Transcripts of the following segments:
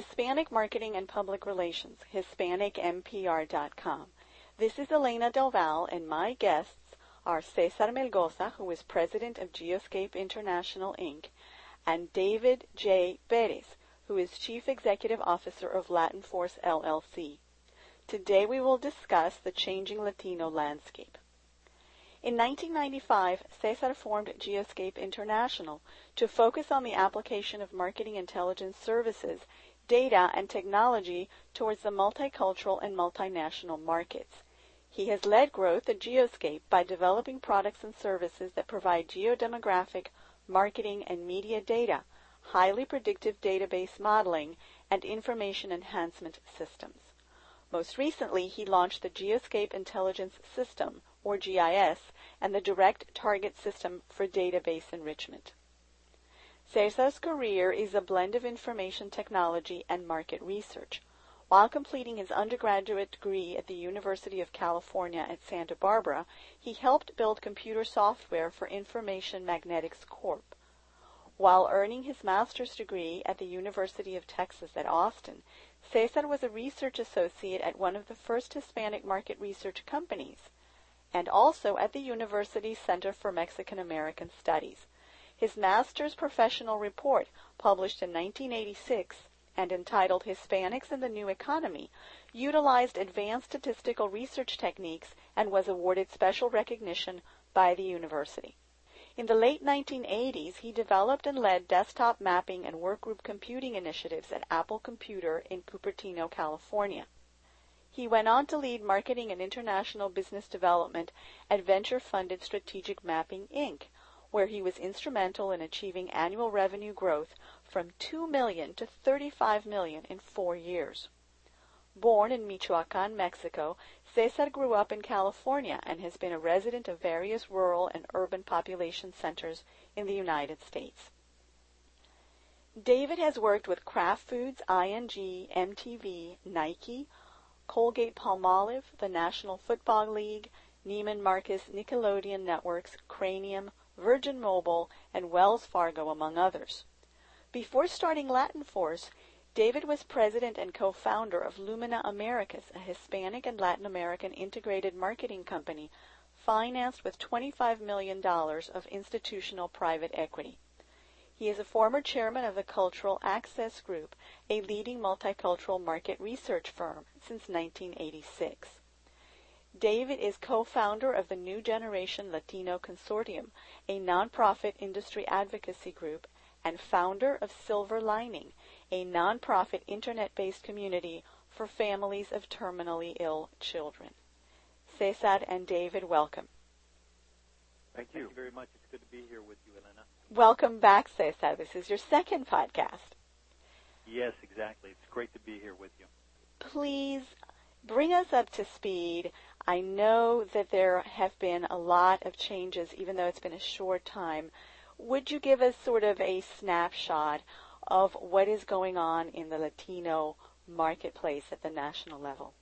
Hispanic Marketing and Public Relations, HispanicMPR.com. This is Elena Del Val, and my guests are Cesar Melgoza, who is president of Geoscape International Inc., and David J. Perez, who is chief executive officer of Latin Force LLC. Today we will discuss the changing Latino landscape. In 1995, Cesar formed Geoscape International to focus on the application of marketing intelligence services, data, and technology towards the multicultural and multinational markets. He has led growth at Geoscape by developing products and services that provide geodemographic, marketing, and media data, highly predictive database modeling, and information enhancement systems. Most recently, he launched the Geoscape Intelligence System, or GIS, and the Direct Target System for database enrichment. Cesar's career is a blend of information technology and market research. While completing his undergraduate degree at the University of California at Santa Barbara, he helped build computer software for Information Magnetics Corp. While earning his master's degree at the University of Texas at Austin, Cesar was a research associate at one of the first Hispanic market research companies and also at the University Center for Mexican American Studies. His master's professional report, published in 1986 and entitled Hispanics in the New Economy, utilized advanced statistical research techniques and was awarded special recognition by the university. In the late 1980s, he developed and led desktop mapping and workgroup computing initiatives at Apple Computer in Cupertino, California. He went on to lead marketing and international business development at venture funded Strategic Mapping Inc., where he was instrumental in achieving annual revenue growth from 2 million to 35 million in four years. Born in Michoacan, Mexico, Cesar grew up in California and has been a resident of various rural and urban population centers in the United States. David has worked with Kraft Foods, ING, MTV, Nike, Colgate Palmolive, the National Football League, Neiman Marcus Nickelodeon Networks, Cranium, Virgin Mobile, and Wells Fargo, among others. Before starting Latin Force, David was president and co-founder of Lumina Americas, a Hispanic and Latin American integrated marketing company financed with $25 million of institutional private equity. He is a former chairman of the Cultural Access Group, a leading multicultural market research firm since 1986. David is co-founder of the New Generation Latino Consortium, a nonprofit industry advocacy group, and founder of Silver Lining, a nonprofit internet-based community for families of terminally ill children. Cesar and David, welcome. Thank you. Thank you very much. It's good to be here with you, Elena. Welcome back, Cesar. This is your second podcast. Yes, exactly. It's great to be here with you. Please bring us up to speed. I know that there have been a lot of changes, even though it's been a short time. Would you give us sort of a snapshot of what is going on in the Latino marketplace at the national level?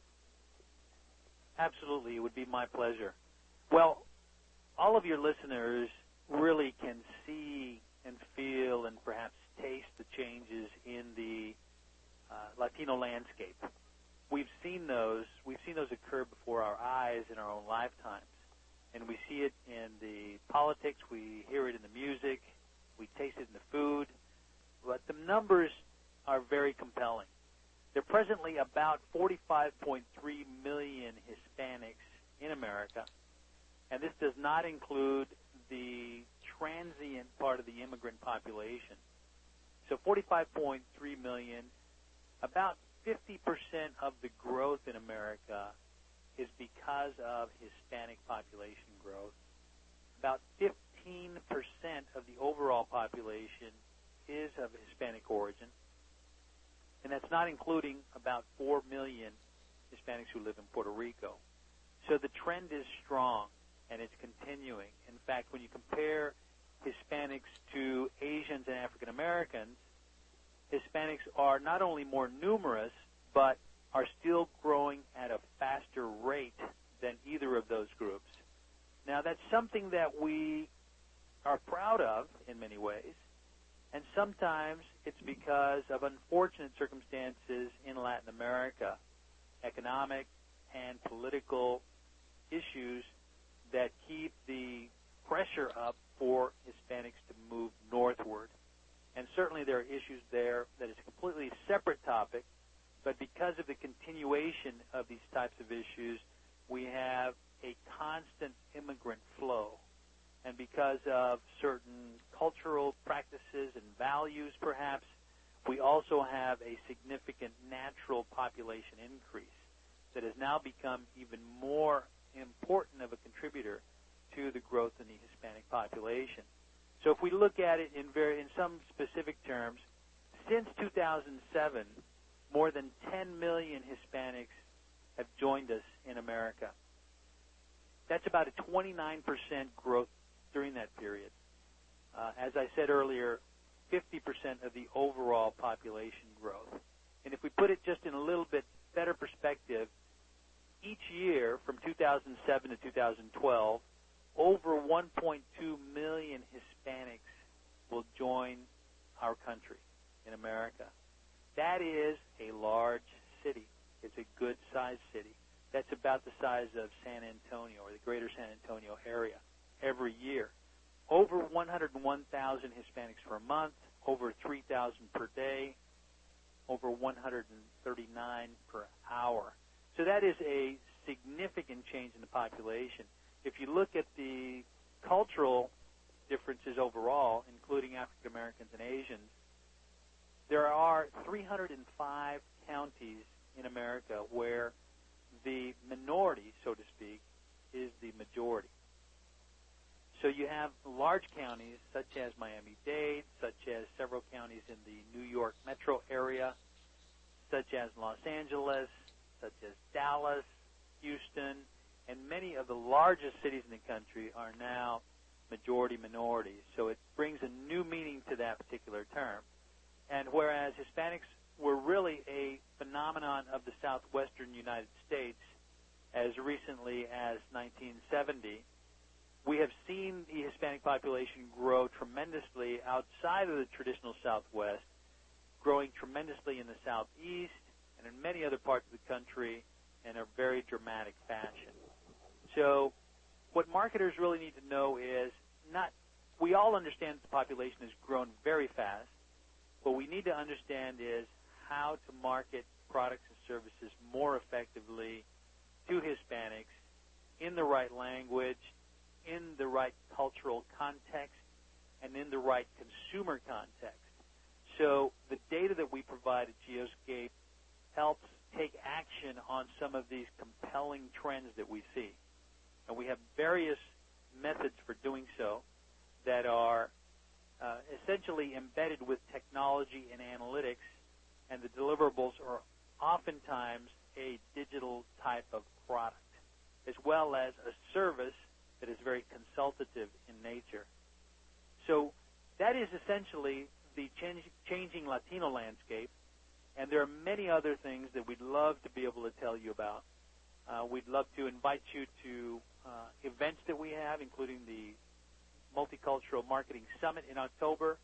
Absolutely. It would be my pleasure. Well, all of your listeners really can see and feel and perhaps taste the changes in the uh, Latino landscape. We've seen those. We've seen those occur before our eyes in our own lifetimes, and we see it in the politics. We hear it in the music. We taste it in the food. But the numbers are very compelling. There are presently about 45.3 million Hispanics in America, and this does not include the transient part of the immigrant population. So 45.3 million, about 50% of the growth in America is because of Hispanic population growth. About 15% of the overall population is of Hispanic origin. And that's not including about 4 million Hispanics who live in Puerto Rico. So the trend is strong and it's continuing. In fact, when you compare Hispanics to Asians and African Americans, Hispanics are not only more numerous, but are still growing at a faster rate than either of those groups. Now, that's something that we are proud of in many ways, and sometimes it's because of unfortunate circumstances in Latin America, economic and political issues that keep the pressure up for Hispanics to move northward. And certainly there are issues there that is a completely separate topic, but because of the continuation of these types of issues, we have a constant immigrant flow. And because of certain cultural practices and values, perhaps, we also have a significant natural population increase that has now become even more important of a contributor to the growth in the Hispanic population. So if we look at it in very in some specific terms, since 2007, more than 10 million Hispanics have joined us in America. That's about a 29% growth during that period. Uh, as I said earlier, 50% of the overall population growth. And if we put it just in a little bit better perspective, each year from 2007 to 2012, over 1.2 million Hispanics will join our country in America. That is a large city. It's a good sized city. That's about the size of San Antonio or the greater San Antonio area every year. Over 101,000 Hispanics per month, over 3,000 per day, over 139 per hour. So that is a significant change in the population. If you look at the cultural differences overall, including African Americans and Asians, there are 305 counties in America where the minority, so to speak, is the majority. So you have large counties such as Miami-Dade, such as several counties in the New York metro area, such as Los Angeles, such as Dallas, Houston, and many of the largest cities in the country are now majority minorities. So it brings a new meaning to that particular term. And whereas Hispanics were really a phenomenon of the southwestern United States as recently as 1970, we have seen the Hispanic population grow tremendously outside of the traditional Southwest, growing tremendously in the Southeast and in many other parts of the country in a very dramatic fashion. So, what marketers really need to know is not, we all understand the population has grown very fast. What we need to understand is how to market products and services more effectively to Hispanics in the right language, in the right cultural context, and in the right consumer context. So the data that we provide at Geoscape helps take action on some of these compelling trends that we see. And we have various methods for doing so that are uh, essentially embedded with technology and analytics, and the deliverables are oftentimes a digital type of product, as well as a service that is very consultative in nature. So that is essentially the change, changing Latino landscape, and there are many other things that we'd love to be able to tell you about. Uh, we'd love to invite you to uh, events that we have, including the Multicultural Marketing Summit in October,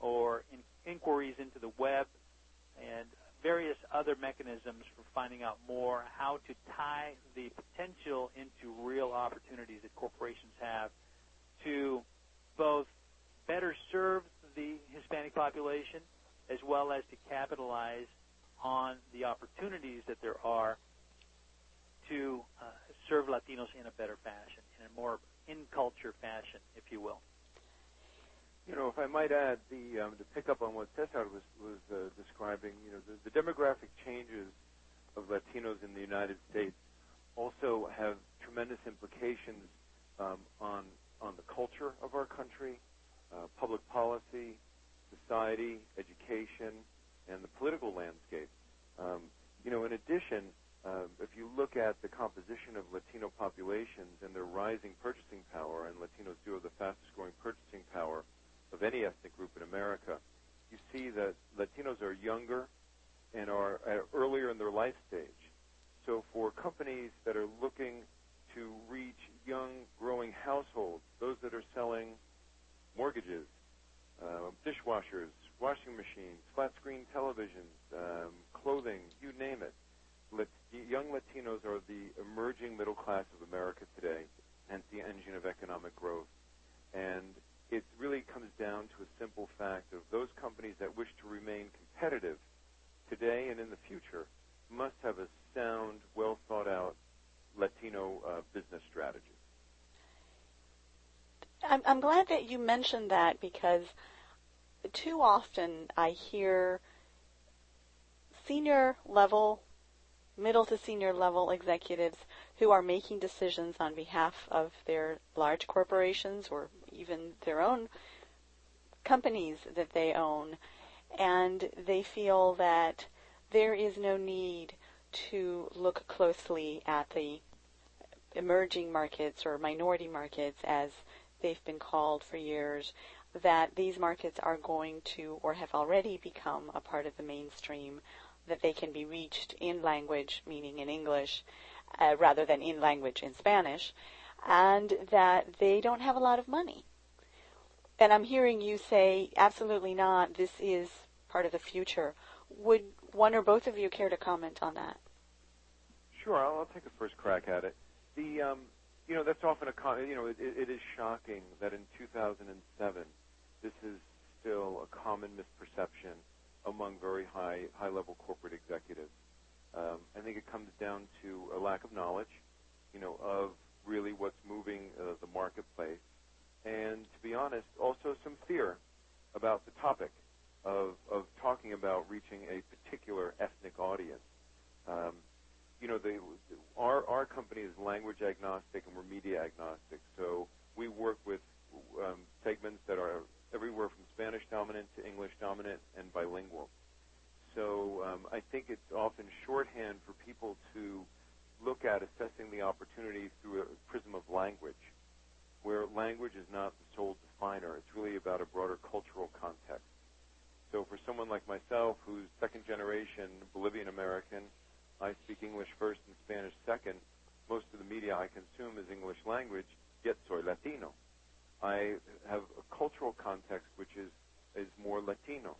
or in inquiries into the web, and various other mechanisms for finding out more how to tie the potential into real opportunities that corporations have to both better serve the Hispanic population as well as to capitalize on the opportunities that there are to uh, serve Latinos in a better fashion, in a more in-culture fashion, if you will. You know, if I might add, the um, to pick up on what Cesar was was uh, describing, you know, the, the demographic changes of Latinos in the United States also have tremendous implications um, on on the culture of our country, uh, public policy, society, education, and the political landscape. Um, you know, in addition, uh, if you look at the composition of Latino populations and their rising purchasing power, and Latinos do have the fastest growing purchasing power of any ethnic group in America, you see that Latinos are younger and are earlier in their life stage. So for companies that are looking to reach young, growing households, those that are selling mortgages, uh, dishwashers, washing machines, flat screen televisions, um, clothing, you name it. Young Latinos are the emerging middle class of America today, hence the engine of economic growth. And it really comes down to a simple fact of those companies that wish to remain competitive today and in the future must have a sound, well thought out Latino uh, business strategy. I'm, I'm glad that you mentioned that because too often I hear senior level, middle to senior level executives who are making decisions on behalf of their large corporations or even their own companies that they own, and they feel that there is no need to look closely at the emerging markets or minority markets as they've been called for years, that these markets are going to or have already become a part of the mainstream, that they can be reached in language, meaning in English, uh, rather than in language in Spanish, and that they don't have a lot of money. And I'm hearing you say, absolutely not, this is part of the future. Would one or both of you care to comment on that? Sure, I'll, I'll take a first crack at it. The um, you know that's often a you know it, it is shocking that in 2007 this is still a common misperception among very high high level corporate executives. Um, I think it comes down to a lack of knowledge, you know, of really what's moving uh, the marketplace, and to be honest, also some fear about the topic of of talking about reaching a particular ethnic audience. Um, you know, the, our our company is language agnostic and we're media agnostic. So we work with um, segments that are everywhere from Spanish dominant to English dominant and bilingual. So um, I think it's often shorthand for people to look at assessing the opportunity through a prism of language, where language is not the sole definer. It's really about a broader cultural context. So for someone like myself, who's second generation Bolivian American, I speak English first and Spanish second. Most of the media I consume is English language, yet soy Latino. I have a cultural context which is, is more Latino.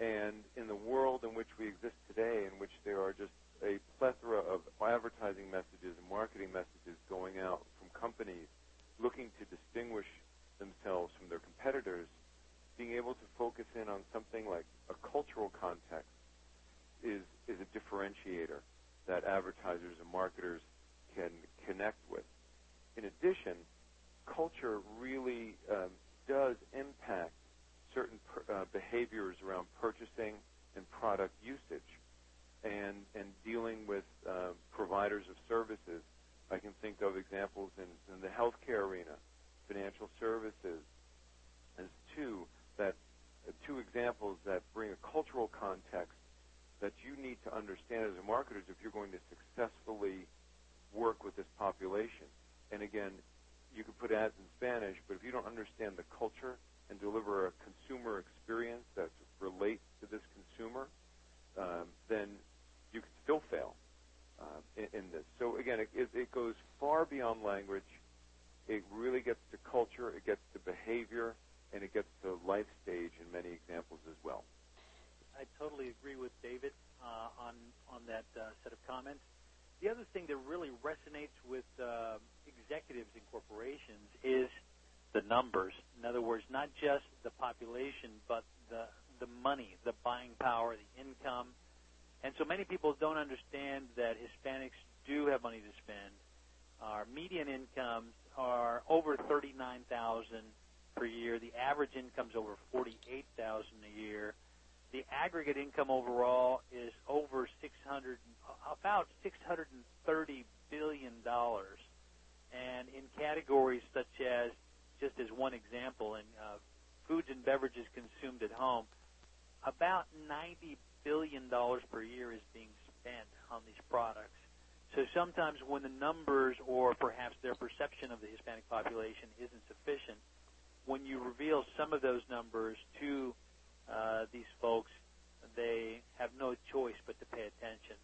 And in the world in which we exist today, in which there are just a plethora of advertising messages and marketing messages going out from companies looking to distinguish themselves from their competitors, being able to focus in on something like a cultural context is, is a differentiator that advertisers and marketers can connect with. In addition, culture really um, does impact certain per, uh, behaviors around purchasing and product usage and, and dealing with uh, providers of services. I can think of examples in, in the healthcare arena, financial services, as two that uh, two examples that bring a cultural context that you need to understand as a marketer if you're going to successfully work with this population. And again, you can put ads in Spanish, but if you don't understand the culture and deliver a consumer experience that relates to this consumer, um, then you can still fail uh, in, in, this. So again, it, it, goes far beyond language. It really gets to culture, it gets to behavior, and it gets to life stage in many examples as well. I totally agree with David uh, on on that uh, set of comments. The other thing that really resonates with uh, executives in corporations is the numbers. In other words, not just the population, but the the money, the buying power, the income. And so many people don't understand that Hispanics do have money to spend. Our median incomes are over thirty-nine thousand per year. The average income is over forty-eight thousand a year the aggregate income overall is over 600, about 630 billion dollars, and in categories such as, just as one example, in uh, foods and beverages consumed at home, about 90 billion dollars per year is being spent on these products. So sometimes when the numbers or perhaps their perception of the Hispanic population isn't sufficient, when you reveal some of those numbers to uh, these folks, they have no choice but to pay attention.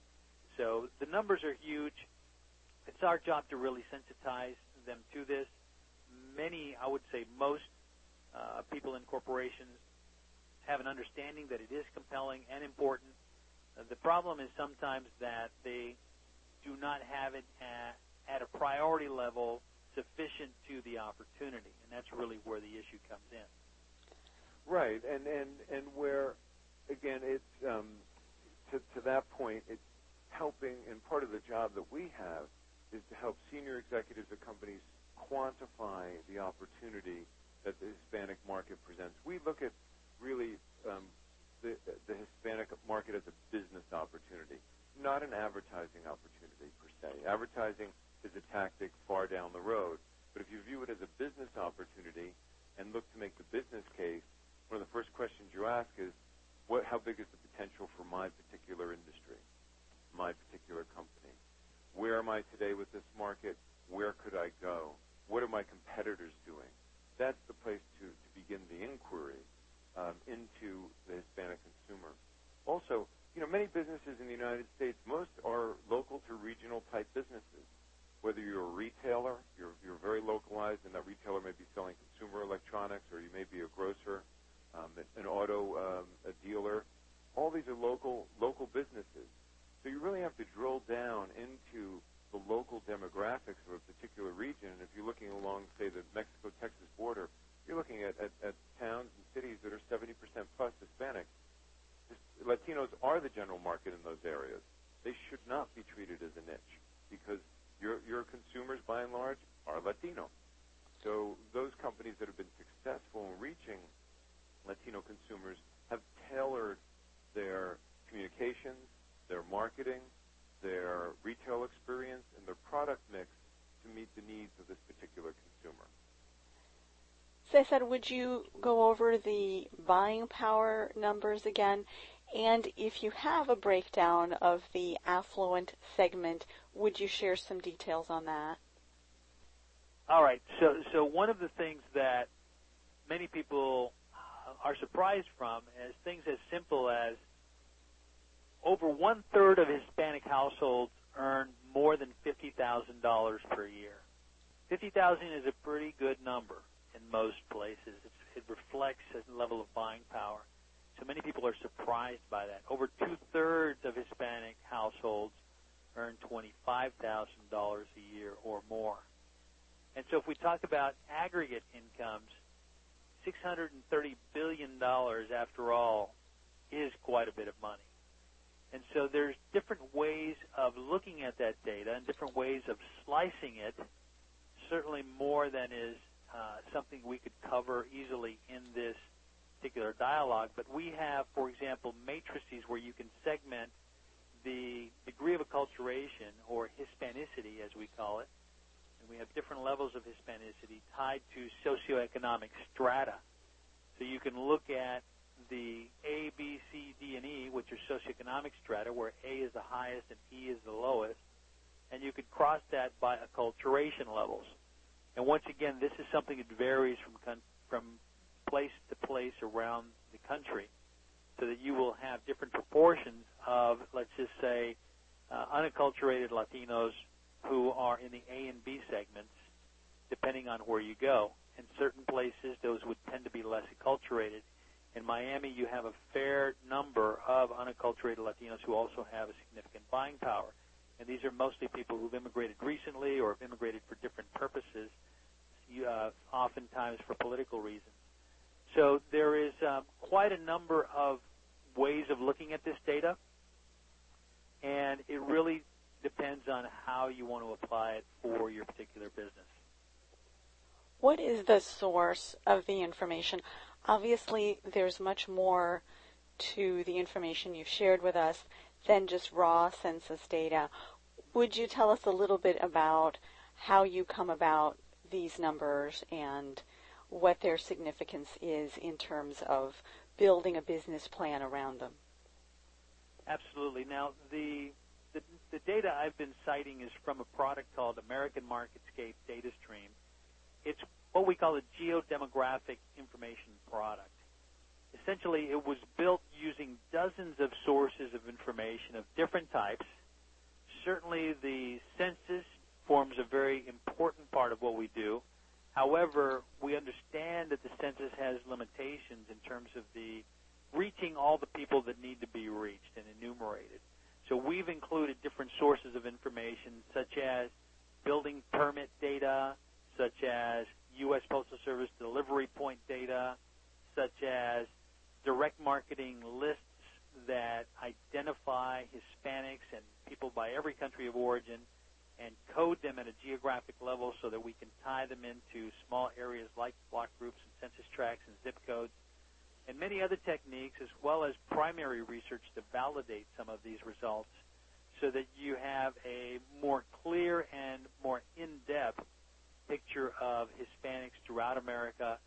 So the numbers are huge. It's our job to really sensitize them to this. Many, I would say most uh, people in corporations have an understanding that it is compelling and important. Uh, the problem is sometimes that they do not have it at, at a priority level sufficient to the opportunity, and that's really where the issue comes in. Right, and and and where, again, it's um, to to that point, it's helping, and part of the job that we have is to help senior executives of companies quantify the opportunity that the Hispanic market presents. We look at really um, the the Hispanic market as a business opportunity, not an advertising opportunity per se. Advertising is a tactic far down the road, but if you view it as a business opportunity and look to make the business case, one of the first questions you ask is, what, how big is the potential for my particular industry, my particular company? Where am I today with this market? Where could I go? What are my competitors doing? That's the place to, to begin the inquiry um, into the Hispanic consumer. Also, you know, many businesses in the United States, most are local to regional type businesses. Whether you're a retailer, you're, you're very localized, and that retailer may be selling consumer electronics, or you may be a grocer, um, an auto um, a dealer. All these are local local businesses. So you really have to drill down into the local demographics of a particular region. And if you're looking along, say, the Mexico-Texas border, you're looking at, at, at towns and cities that are 70% plus Hispanic. Latinos are the general market in those areas. They should not be treated as a niche because your, your consumers, by and large, are Latino. So those companies that have been successful in reaching Latino consumers have tailored their communications, their marketing, their retail experience, and their product mix to meet the needs of this particular consumer. Cesar, would you go over the buying power numbers again? And if you have a breakdown of the affluent segment, would you share some details on that? All right. So, so one of the things that many people uh, are surprised from is things as simple as over one third of Hispanic households earn more than fifty thousand dollars per year. Fifty thousand is a pretty good number in most places. It's, it reflects a level of buying power. So many people are surprised by that. Over two thirds of Hispanic households earn twenty-five thousand dollars a year or more. And so, if we talk about aggregate incomes, $630 billion, after all, is quite a bit of money. And so there's different ways of looking at that data and different ways of slicing it, certainly more than is uh, something we could cover easily in this particular dialogue. But we have, for example, matrices where you can segment the degree or Hispanicity, as we call it, And we have different levels of Hispanicity tied to socioeconomic strata. So you can look at the A, B, C, D, and E, which are socioeconomic strata, where A is the highest and E is the lowest, and you could cross that by acculturation levels. And once again, this is something that varies from from place to place around the country, so that you will have different proportions of, let's just say, unacculturated Latinos who are in the A and B segments, depending on where you go. In certain places, those would tend to be less acculturated. In Miami, you have a fair number of unacculturated Latinos who also have a significant buying power. And these are mostly people who've immigrated recently or have immigrated for different purposes, uh, oftentimes for political reasons. So there is um, quite a number of ways of looking at this data, and it really depends on how you want to apply it for your particular business. What is the source of the information? Obviously, there's much more to the information you've shared with us than just raw census data. Would you tell us a little bit about how you come about these numbers and what their significance is in terms of building a business plan around them? Absolutely. Now, the the, the data I've been citing is from a product called American MarketScape Data Stream. It's what we call a geodemographic information product. Essentially, it was built using dozens of sources of information of different types. Certainly, the census forms a very important part of what we do. However, we understand that the census has limitations in terms of the all the people that need to be reached and enumerated. So we've included different sources of information such as building permit data, such as U.S. Postal Service delivery point data, such as direct marketing lists that identify Hispanics and people by every country of origin and code them at a geographic level so that we can tie them into small areas like block groups and census tracts and zip codes and many other techniques as well as primary research to validate some of these results so that you have a more clear and more in-depth picture of Hispanics throughout America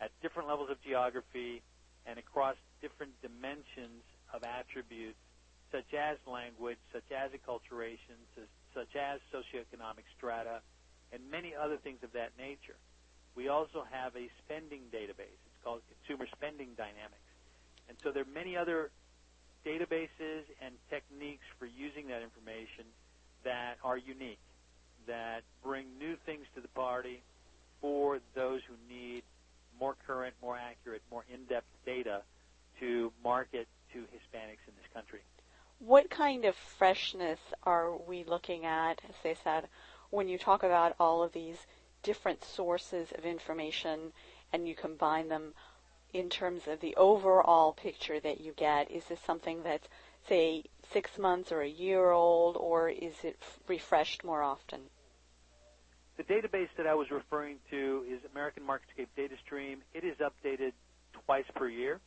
at different levels of geography and across different dimensions of attributes such as language, such as acculturation, such as socioeconomic strata, and many other things of that nature. We also have a spending database. It's called Consumer Spending Dynamics. And so there are many other databases and techniques for using that information that are unique, that bring new things to the party for those who need more current, more accurate, more in-depth data to market to Hispanics in this country. What kind of freshness are we looking at, as they said, when you talk about all of these different sources of information and you combine them in terms of the overall picture that you get? Is this something that's, say, six months or a year old, or is it refreshed more often? The database that I was referring to is American Marketscape Data Stream. It is updated twice per year.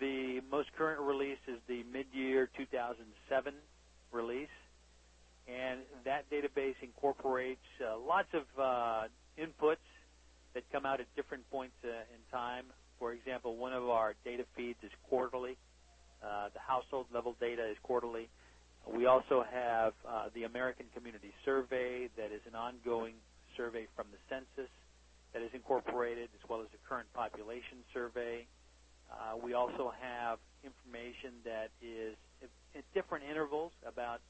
The most current release is the mid-year 2007 release, and that database incorporates uh, lots of uh, inputs that come out at different points uh, in time. For example, one of our data feeds is quarterly. Uh, the household level data is quarterly. We also have uh, the American Community Survey that is an ongoing survey from the census that is incorporated, as well as the current population survey. Uh, we also have information that is at different intervals about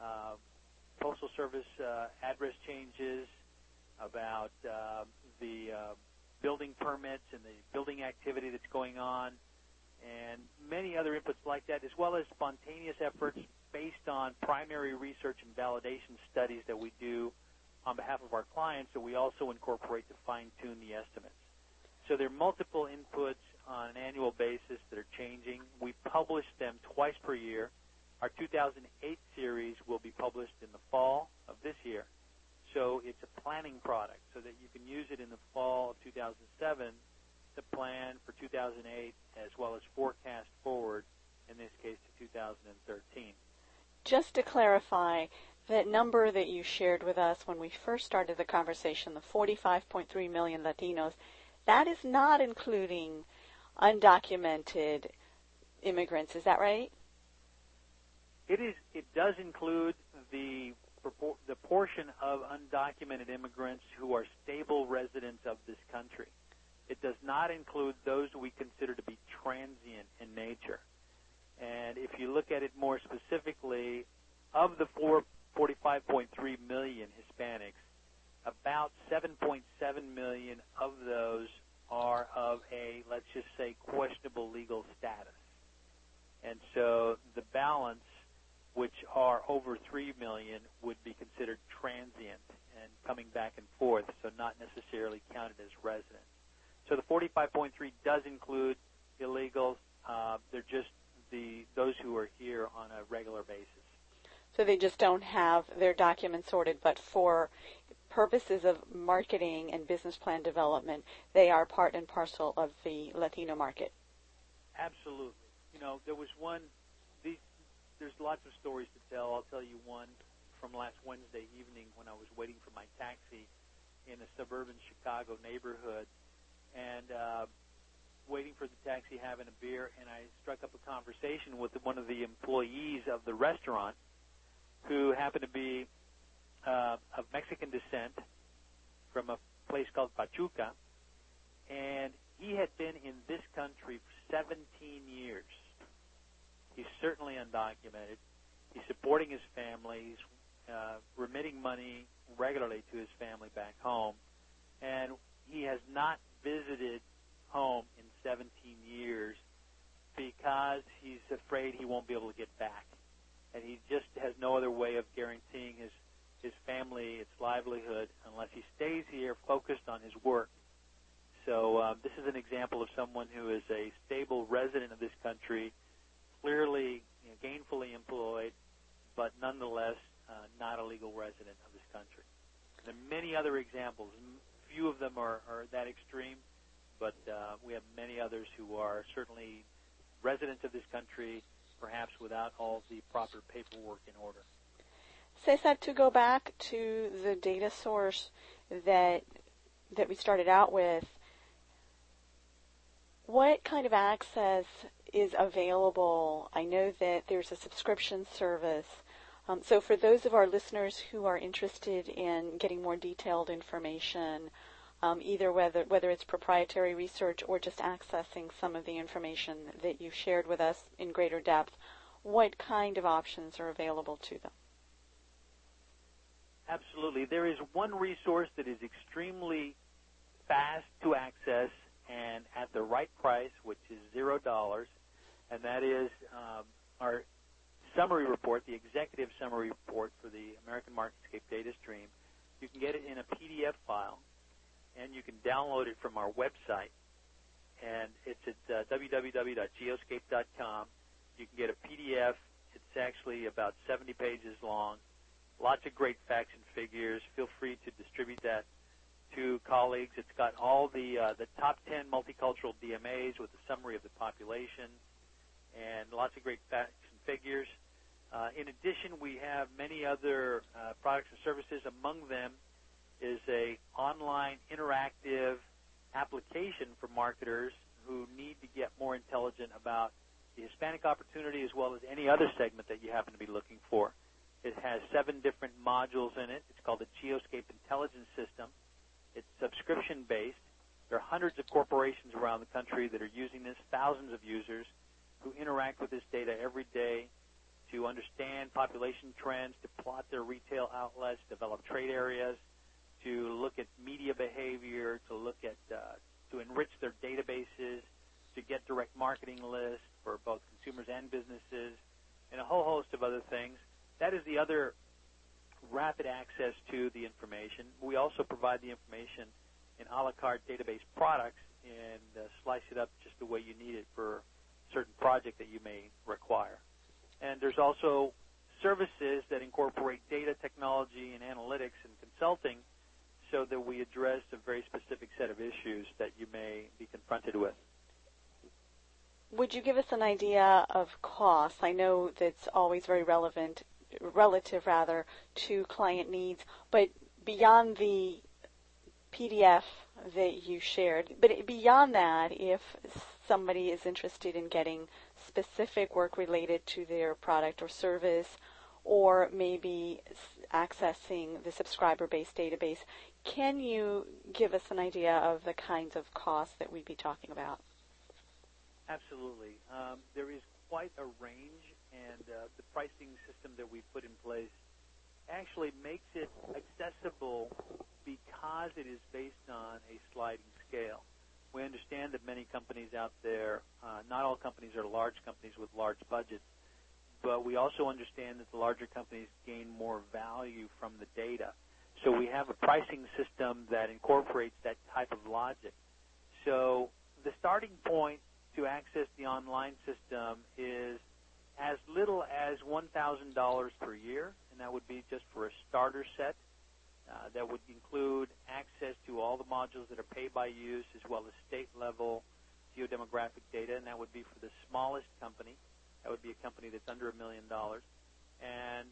uh, Postal Service uh, address changes, about uh, the uh, building permits and the building activity that's going on, and many other inputs like that, as well as spontaneous efforts based on primary research and validation studies that we do on behalf of our clients that we also incorporate to fine-tune the estimates. So there are multiple inputs on an annual basis that are changing. We publish them twice per year. Our 2008 series will be published in the fall of this year. So it's a planning product so that you can use it in the fall of 2007 to plan for 2008 as well as forecast forward, in this case to 2013. Just to clarify, that number that you shared with us when we first started the conversation, the 45.3 million Latinos, that is not including undocumented immigrants. Is that right? It is. It does include the the portion of undocumented immigrants who are stable residents of this country. It does not include those we consider to be transient in nature. And if you look at it more specifically, of the 45.3 million Hispanics, about 7.7 million of those are of a, let's just say, questionable legal status. And so the balance, which are over 3 million, would be considered transient and coming back and forth, so not necessarily counted as residents. So the 45.3 does include illegals. Uh, they're just the those who are here on a regular basis. So they just don't have their documents sorted, but for purposes of marketing and business plan development, they are part and parcel of the Latino market. Absolutely. You know, there was one. There's lots of stories to tell. I'll tell you one from last Wednesday evening when I was waiting for my taxi in a suburban Chicago neighborhood, and uh, waiting for the taxi, having a beer, and I struck up a conversation with one of the employees of the restaurant, who happened to be uh, of Mexican descent from a place called Pachuca, and he had been in this country for 17 years. He's certainly undocumented. He's supporting his family. He's uh, remitting money regularly to his family back home, and he has not visited home in 17 years because he's afraid he won't be able to get back, and he just has no other way of guaranteeing his his family its livelihood unless he stays here focused on his work. So um, this is an example of someone who is a stable resident of this country, clearly you know, gainfully employed, but nonetheless uh, not a legal resident of this country. There are many other examples. Few of them are, are that extreme, but uh, we have many others who are certainly residents of this country, perhaps without all the proper paperwork in order. Cesar, to go back to the data source that that we started out with, what kind of access is available? I know that there's a subscription service. Um, so for those of our listeners who are interested in getting more detailed information, um, either whether whether it's proprietary research or just accessing some of the information that you shared with us in greater depth, what kind of options are available to them? Absolutely. There is one resource that is extremely fast to access and at the right price, which is zero dollars, and that is um, our summary report, the executive summary report for the American Marketscape data stream. You can get it in a PDF file, and you can download it from our website. And it's at uh, www.geoscape.com. You can get a PDF. It's actually about 70 pages long. Lots of great facts and figures. Feel free to distribute that to colleagues. It's got all the uh, the top 10 multicultural DMAs with a summary of the population and lots of great facts and figures. Uh, in addition, we have many other uh, products and services. Among them is a online interactive application for marketers who need to get more intelligent about the Hispanic opportunity as well as any other segment that you happen to be looking for. It has seven different modules in it. It's called the Geoscape Intelligence System. It's subscription based. There are hundreds of corporations around the country that are using this, thousands of users who interact with this data every day to understand population trends, to plot their retail outlets, develop trade areas, to look at media behavior, to look at uh, to enrich their databases, to get direct marketing lists for both consumers and businesses, and a whole host of other things. That is the other rapid access to the information. We also provide the information in a la carte database products and uh, slice it up just the way you need it for a certain project that you may require. And there's also services that incorporate data technology and analytics and consulting so that we address a very specific set of issues that you may be confronted with. Would you give us an idea of costs? I know that's always very relevant, relative rather, to client needs, but beyond the PDF that you shared, but beyond that, if somebody is interested in getting specific work related to their product or service, or maybe accessing the subscriber based database, can you give us an idea of the kinds of costs that we'd be talking about? Absolutely. Um, there is quite a range, and uh, the pricing system that we put in place actually makes it accessible because it is based on a sliding scale. We understand that many companies out there, uh, not all companies are large companies with large budgets, but we also understand that the larger companies gain more value from the data. So we have a pricing system that incorporates that type of logic. So the starting point to access the online system is as little as $1,000 per year, and that would be just for a starter set. Uh, that would include access to all the modules that are pay by use as well as state level geodemographic data, and that would be for the smallest company. That would be a company that's under a million dollars. And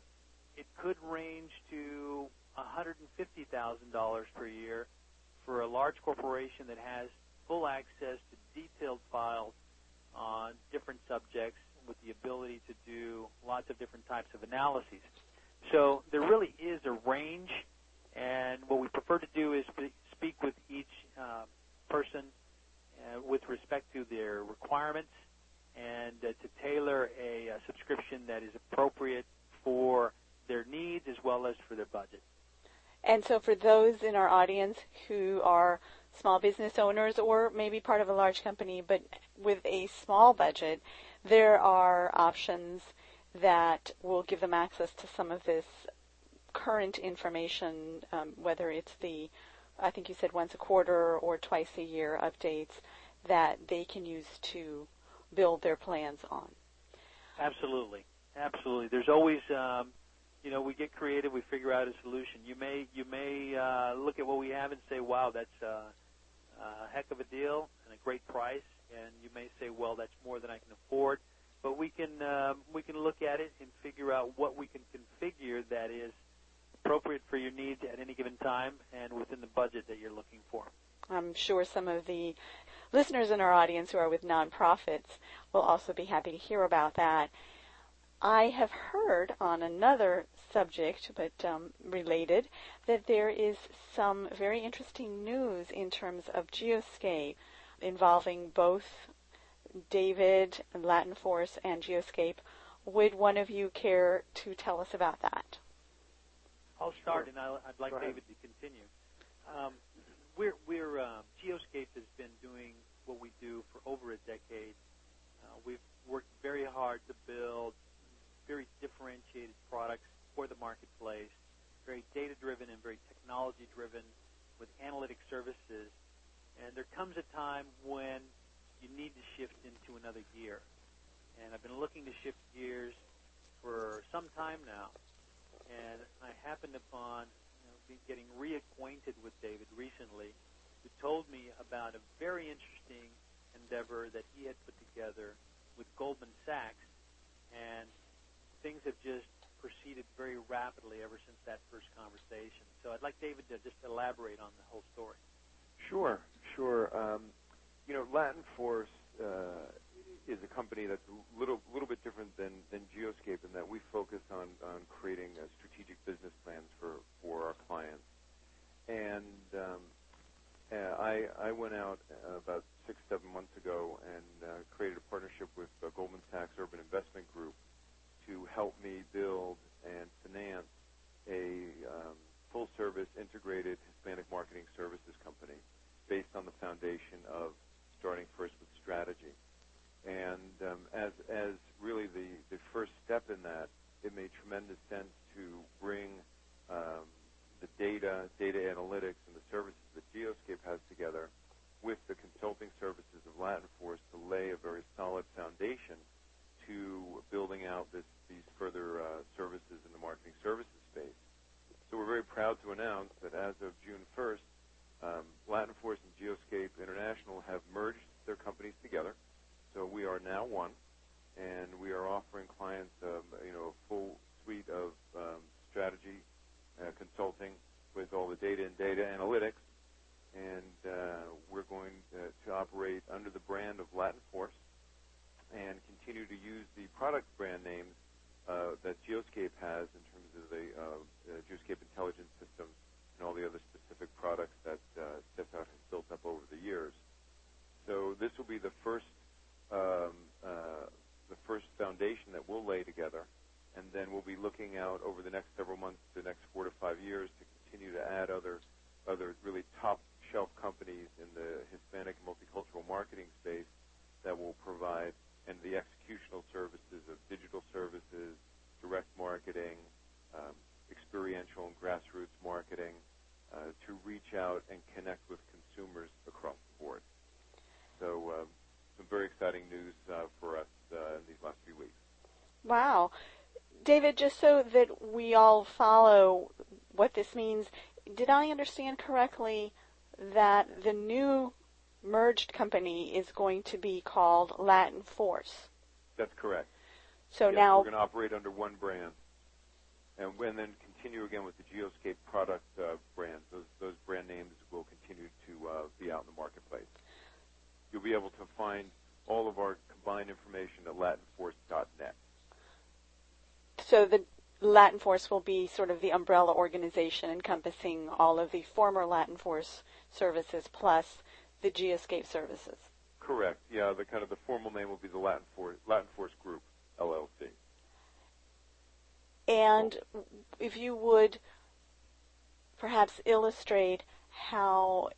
it could range to $150,000 per year for a large corporation that has full access to detailed files on different subjects with the ability to do lots of different types of analyses. So there really is a range, and what we prefer to do is speak with each uh, person uh, with respect to their requirements and uh, to tailor a, a subscription that is appropriate for their needs as well as for their budget. And so for those in our audience who are small business owners or maybe part of a large company but with a small budget, there are options that will give them access to some of this current information, um, whether it's the, I think you said once a quarter or twice a year updates that they can use to build their plans on. Absolutely, absolutely. There's always, um, you know, we get creative, we figure out a solution. You may, you may uh, look at what we have and say, "Wow, that's uh, a heck of a deal and a great price," and you may say, "Well, that's more than I can afford." But we can, um, we can look at it and figure out what we can configure that is appropriate for your needs at any given time and within the budget that you're looking for. I'm sure some of the listeners in our audience who are with nonprofits will also be happy to hear about that. I have heard on another subject, but um, related, that there is some very interesting news in terms of Geoscape involving both David, and Latin Force, and Geoscape. Would one of you care to tell us about that? I'll start, and i would like David to continue. Um, we're, we're uh, Geoscape has been doing what we do for over a decade. Uh, we've worked very hard to build very differentiated products for the marketplace, very data-driven and very technology-driven with analytic services. And there comes a time when you need to shift into another gear. And I've been looking to shift gears for some time now and I happened upon you know, getting reacquainted with David recently, who told me about a very interesting endeavor that he had put together with Goldman Sachs, and things have just proceeded very rapidly ever since that first conversation. So I'd like David to just elaborate on the whole story. Sure, sure. Um, you know, Latin Force uh, is a company that's a little little bit different than than Geoscape in that we focus on on creating uh, strategic business plans for for our clients. And um, uh, I I went out about six seven months ago and uh, created a partnership with uh, Goldman Sachs Urban Investment Group to help me build and finance a um, full service integrated Hispanic marketing services company based on the foundation of starting first with strategy. And um, as as really the the first step in that, it made tremendous sense to bring um, the data, data analytics, and the services that Geoscape has together with the consulting services of Latin Force to lay a very solid foundation to building out this, these further uh, services in the marketing services space. So we're very proud to announce that as of June 1st, um, Latin Force and Geoscape International have merged their companies together so we are now one, and we are offering clients, um, you know, a full suite of um, strategy uh, consulting with all the data and data analytics. And uh, we're going uh, to operate under the brand of Latin Force and continue to use the product brand names uh, that Geoscape has in terms of the uh, Geoscape Intelligence System and all the other specific products that uh, Cesar has built up over the years. So this will be the first um, uh, the first foundation that we'll lay together, and then we'll be looking out over the next several months, the next four to five years, to continue to add other other really top shelf companies in the Hispanic and multicultural marketing space that will provide and the executional services of digital services, direct marketing, um, experiential and grassroots marketing uh, to reach out and connect with consumers across the board. So um, some very exciting news uh, for us uh, in these last few weeks. Wow. David, just so that we all follow what this means, did I understand correctly that the new merged company is going to be called Latin Force? That's correct. So yes, now we're going to operate under one brand, and, and then continue again with the Geoscape product uh, brands. Those those brand names will continue to uh, be out in the marketplace you'll be able to find all of our combined information at latinforce.net. So the Latin Force will be sort of the umbrella organization encompassing all of the former Latin Force services plus the Geoscape services. Correct. Yeah, the kind of the formal name will be the Latin Force, Latin Force Group LLC. And if you would perhaps illustrate how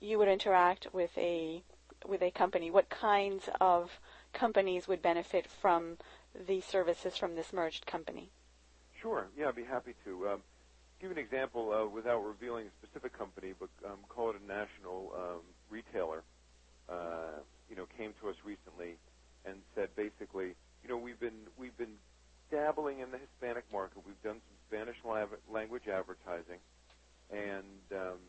you would interact with a with a company? What kinds of companies would benefit from the services from this merged company. Sure. Yeah, I'd be happy to. Um, give an example uh, without revealing a specific company, but um, call it a national um, retailer. Uh, you know, came to us recently and said basically, you know, we've been we've been dabbling in the Hispanic market. We've done some Spanish language advertising, and um,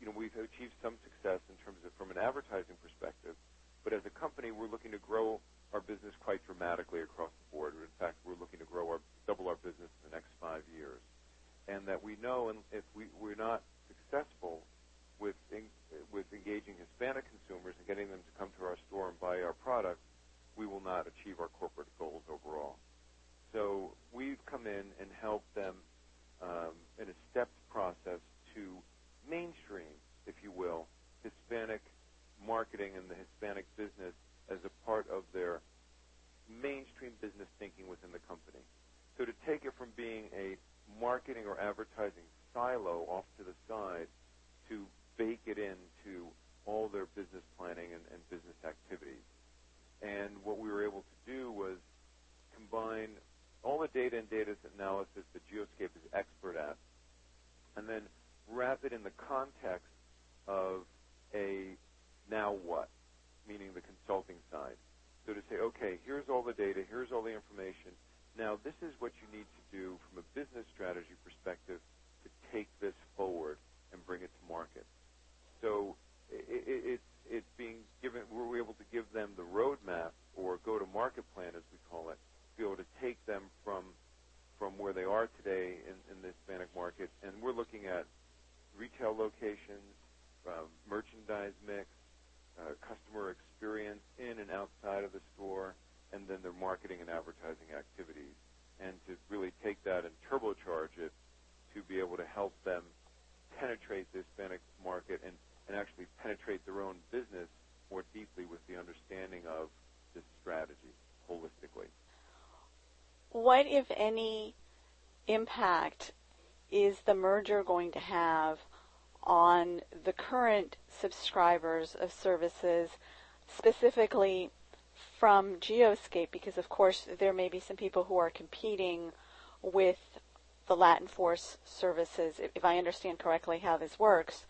you know, we've achieved some success in terms of from an advertising perspective. But as a company, we're looking to grow our business quite dramatically across the board. In fact, we're looking to grow our double our business in the next five years, and that we know, and if we we're not successful with engaging Hispanic consumers and getting them to come to our store and buy our product, we will not achieve our corporate goals overall. So we've come in and helped them um, in a stepped process to mainstream, if you will, Hispanic marketing and the Hispanic business as a part of their mainstream business thinking within the company. So to take it from being a marketing or advertising silo off to the side to bake it into all their business planning and, and business activities. And what we were able to do was combine all the data and data analysis that Geoscape is expert at, and then wrap it in the context of a now what, meaning the consulting side. So to say, okay, here's all the data, here's all the information. Now this is what you need to do from a business strategy perspective to take this forward and bring it to market. So it, it, it's it's being given. Were We're able to give them the roadmap or go-to-market plan, as we call it, to be able to take them from from where they are today in, in the Hispanic market, and we're looking at retail locations, um, merchandise mix, uh, customer experience in and outside of the store, and then their marketing and advertising activities, and to really take that and turbocharge it to be able to help them penetrate the Hispanic market and, and actually penetrate their own business more deeply with the understanding of this strategy holistically. What, if any, impact is the merger going to have on the current subscribers of services, specifically from Geoscape? Because, of course, there may be some people who are competing with the Latin Force services, if I understand correctly how this works.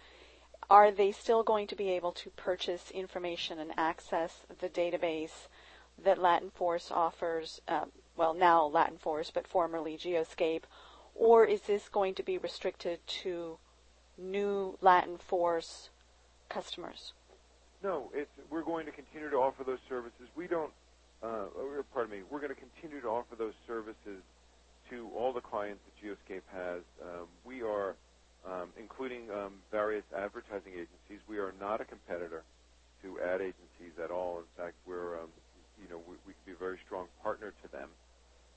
Are they still going to be able to purchase information and access the database that Latin Force offers? Um, well, now Latin Force, but formerly Geoscape or is this going to be restricted to new Latin Force customers? No, we're going to continue to offer those services. We don't, uh, pardon me, we're going to continue to offer those services to all the clients that Geoscape has. Um, we are, um, including um, various advertising agencies, we are not a competitor to ad agencies at all. In fact, we're, um, you know, we, we can be a very strong partner to them.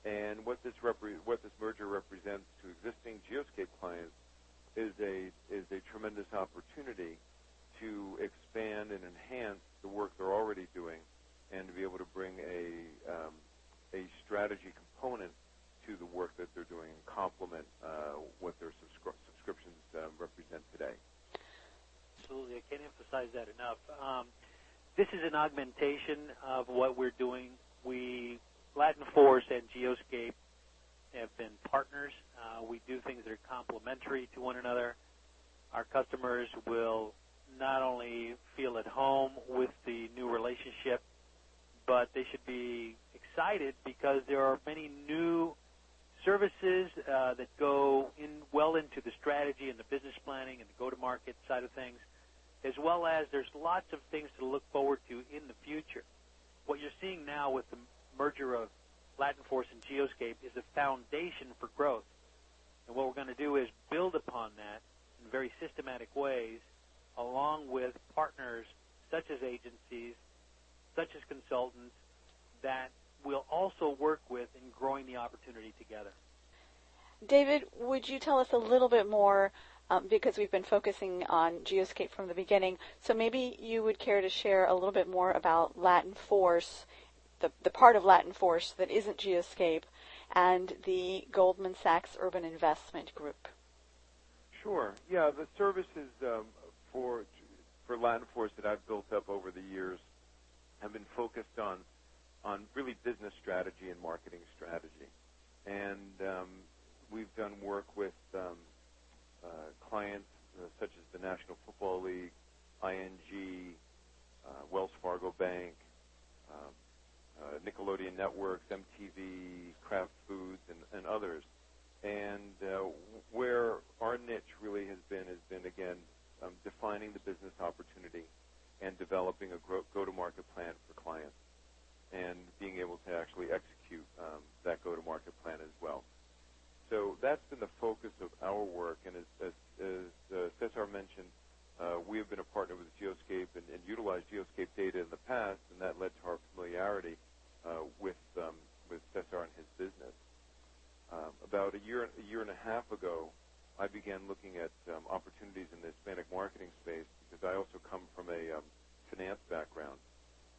And what this repre- what this merger represents to existing Geoscape clients is a is a tremendous opportunity to expand and enhance the work they're already doing, and to be able to bring a um, a strategy component to the work that they're doing and complement uh, what their subscri- subscriptions um, represent today. Absolutely, I can't emphasize that enough. Um, this is an augmentation of what we're doing. We Latin Force and Geoscape have been partners. Uh, we do things that are complementary to one another. Our customers will not only feel at home with the new relationship, but they should be excited because there are many new services uh, that go in well into the strategy and the business planning and the go-to-market side of things, as well as there's lots of things to look forward to in the future. What you're seeing now with the merger of Latin Force and Geoscape is a foundation for growth. And what we're going to do is build upon that in very systematic ways, along with partners such as agencies, such as consultants, that we'll also work with in growing the opportunity together. David, would you tell us a little bit more, um, because we've been focusing on Geoscape from the beginning, so maybe you would care to share a little bit more about Latin Force the, the part of Latin Force that isn't Geoscape, and the Goldman Sachs Urban Investment Group. Sure. Yeah, the services um, for for Latin Force that I've built up over the years have been focused on on really business strategy and marketing strategy. And um, we've done work with um, uh, clients uh, such as the National Football League, ING, uh, Wells Fargo Bank, um, uh, Nickelodeon Networks, MTV, Kraft Foods, and, and others. And uh, where our niche really has been has been again um, defining the business opportunity and developing a go-to-market plan for clients, and being able to actually execute um, that go-to-market plan as well. So that's been the focus of our work. And as, as, as uh, Cesar mentioned, uh, we have been a partner with Geoscape and, and utilized Geoscape data in the past, and that led to our familiarity uh, with um, with Cesar and his business. Um, about a year a year and a half ago, I began looking at um, opportunities in the Hispanic marketing space because I also come from a um, finance background,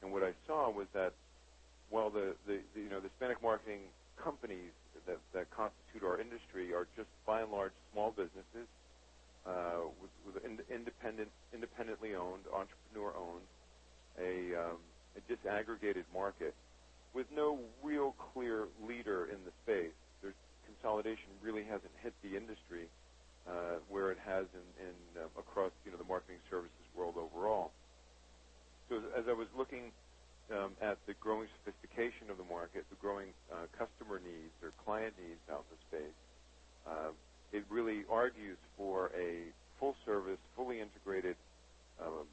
and what I saw was that while the, the, the you know the Hispanic marketing companies that, that constitute our industry are just by and large small businesses uh, with, with in, independent independently owned, entrepreneur owned, a, um, a disaggregated market with no real clear leader in the space. There's consolidation really hasn't hit the industry uh, where it has in uh, across you know the marketing services world overall. So as I was looking um, at the growing sophistication of the market, the growing uh, customer needs or client needs out in the space, it really argues for a full service, fully integrated um,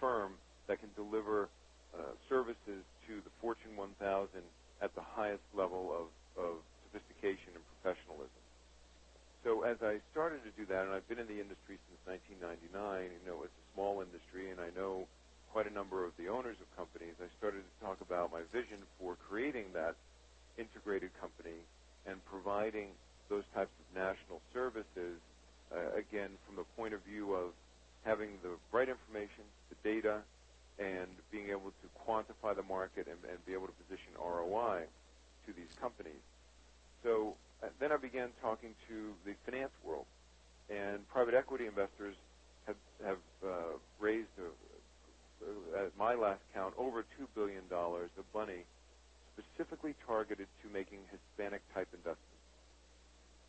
firm that can deliver services to the Fortune 1000 at the highest level of of sophistication and professionalism. So as I started to do that, and I've been in the industry since 1999, you know, it's a small industry, and I know quite a number of the owners of companies, I started to talk about my vision for creating that integrated company and providing those types of national services, uh, again, from the point of view of having the right information, the data, and being able to quantify the market and, and be able to position ROI to these companies. So then I began talking to the finance world, and private equity investors have, have uh, raised, a, uh, at my last count, over $2 billion of money specifically targeted to making Hispanic type investments.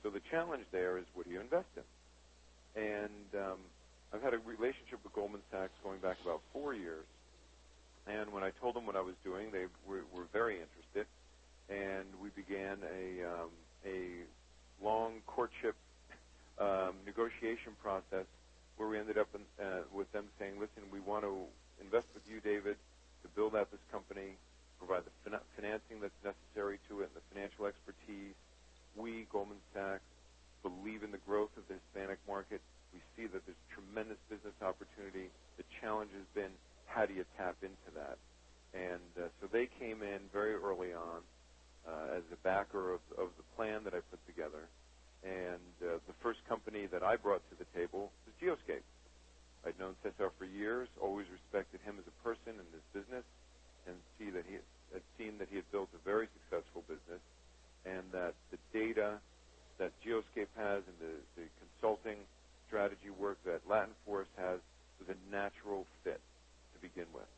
So the challenge there is what do you invest in? And um, I've had a relationship with Goldman Sachs going back about four years. And when I told them what I was doing, they were, were very interested. And we began a, um, a long courtship um, negotiation process where we ended up in, uh, with them saying, listen, we want to invest with you, David, to build out this company, provide the fin- financing that's necessary to it, and the financial expertise. We, Goldman Sachs, believe in the growth of the Hispanic market. We see that there's tremendous business opportunity. The challenge has been how do you tap into that? And uh, so they came in very early on uh, as a backer of, of the plan that I put together. And uh, the first company that I brought to the table was Geoscape. I'd known Cesar for years, always respected him as a person and his business, and see that he had seen that he had built a very successful business, and that the data that Geoscape has and the, the consulting strategy work that Latin Force has was a natural fit begin with.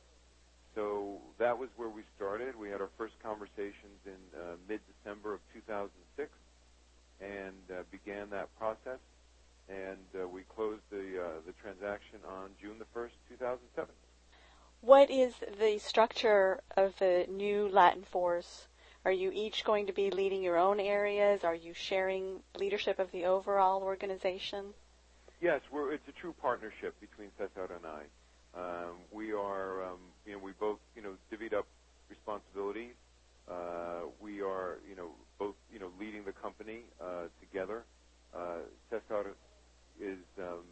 So that was where we started. We had our first conversations in uh, mid-December of 2006 and uh, began that process. And uh, we closed the uh, the transaction on June the 1st, 2007. What is the structure of the new Latin Force? Are you each going to be leading your own areas? Are you sharing leadership of the overall organization? Yes, it's a true partnership between Cesar and I. Um, we are, um, you know, we both, you know, divvied up responsibilities. Uh, we are, you know, both, you know, leading the company uh, together. Uh, Cesar is, um,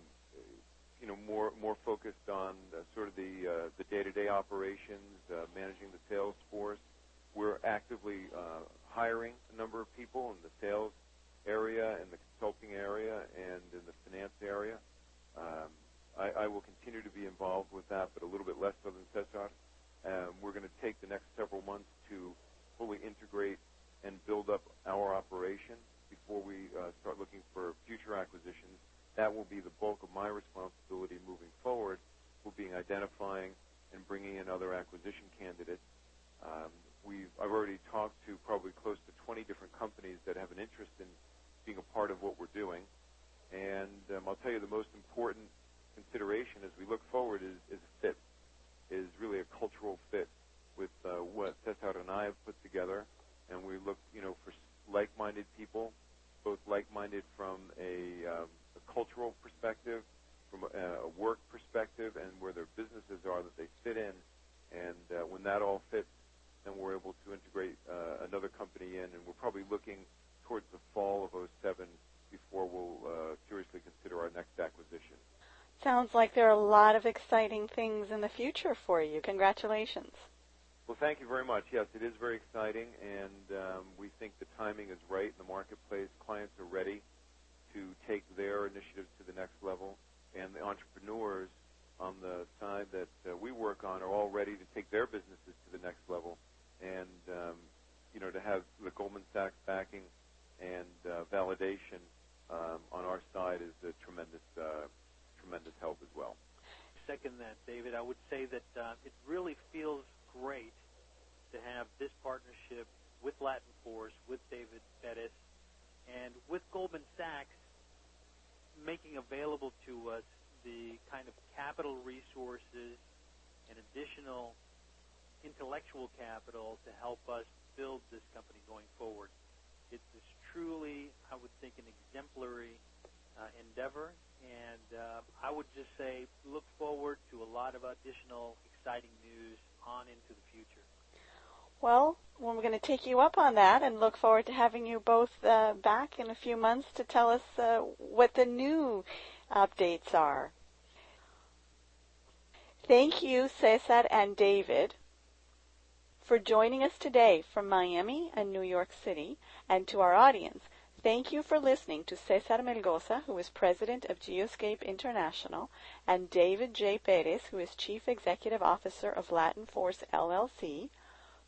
you know, more more focused on uh, sort of the uh, day-to-day operations, uh, managing the sales force. We're actively uh, hiring a number of people in the sales area, in the consulting area, and in the finance area. I, I will continue to be involved with that, but a little bit less so than Cesar. Um, we're going to take the next several months to fully integrate and build up our operation before we uh, start looking for future acquisitions. That will be the bulk of my responsibility moving forward, will be identifying and bringing in other acquisition candidates. Um, we've, I've already talked to probably close to 20 different companies that have an interest in being a part of what we're doing. And um, I'll tell you the most important consideration as we look forward is, is fit, is really a cultural fit with uh, what Cesar and I have put together. And we look, you know, for like-minded people, both like-minded from a, um, a cultural perspective, from a, a work perspective, and where their businesses are that they fit in. And uh, when that all fits, then we're able to integrate uh, another company in, and we're probably looking towards the Sounds like there are a lot of exciting things in the future for you. Congratulations. Well, thank you very much. Yes, it is very exciting, and um, we think the timing is right in the marketplace. Clients are ready to take their initiatives to the next level, and the entrepreneurs on the side that uh, we work on are all ready to take their businesses to the next level. And um, you know, to have the Goldman Sachs backing and uh, validation um, on our side is a tremendous, uh, tremendous help as well. Second that, David, I would say that uh, it really feels great to have this partnership with Latin Force, with David Bettis, and with Goldman Sachs making available to us the kind of capital resources and additional intellectual capital to help us build this company going forward. It is truly, I would think, an exemplary uh, endeavor, and uh, I would just say look forward to a lot of additional exciting news on into the future. Well, we're going to take you up on that and look forward to having you both uh, back in a few months to tell us uh, what the new updates are. Thank you, Cesar and David, for joining us today from Miami and New York City, and to our audience. Thank you for listening to Cesar Melgoza, who is president of Geoscape International, and David J. Perez, who is chief executive officer of Latin Force LLC,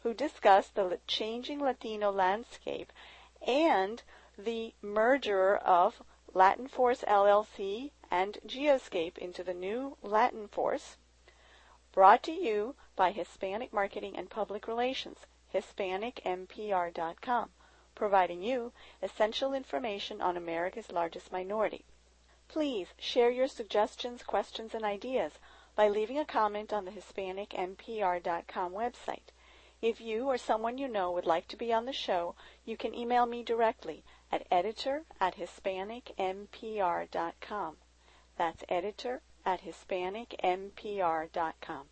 who discussed the changing Latino landscape and the merger of Latin Force LLC and Geoscape into the new Latin Force, brought to you by Hispanic Marketing and Public Relations, HispanicMPR.com providing you essential information on America's largest minority. Please share your suggestions, questions, and ideas by leaving a comment on the HispanicMPR.com website. If you or someone you know would like to be on the show, you can email me directly at editor at HispanicMPR.com. That's editor at HispanicMPR.com.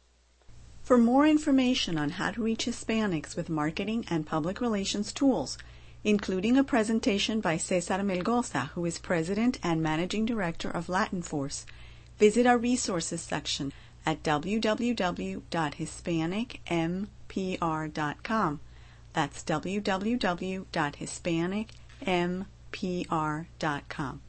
For more information on how to reach Hispanics with marketing and public relations tools, including a presentation by Cesar Melgoza, who is President and Managing Director of Latin Force. Visit our resources section at www.hispanicmpr.com. That's www.hispanicmpr.com.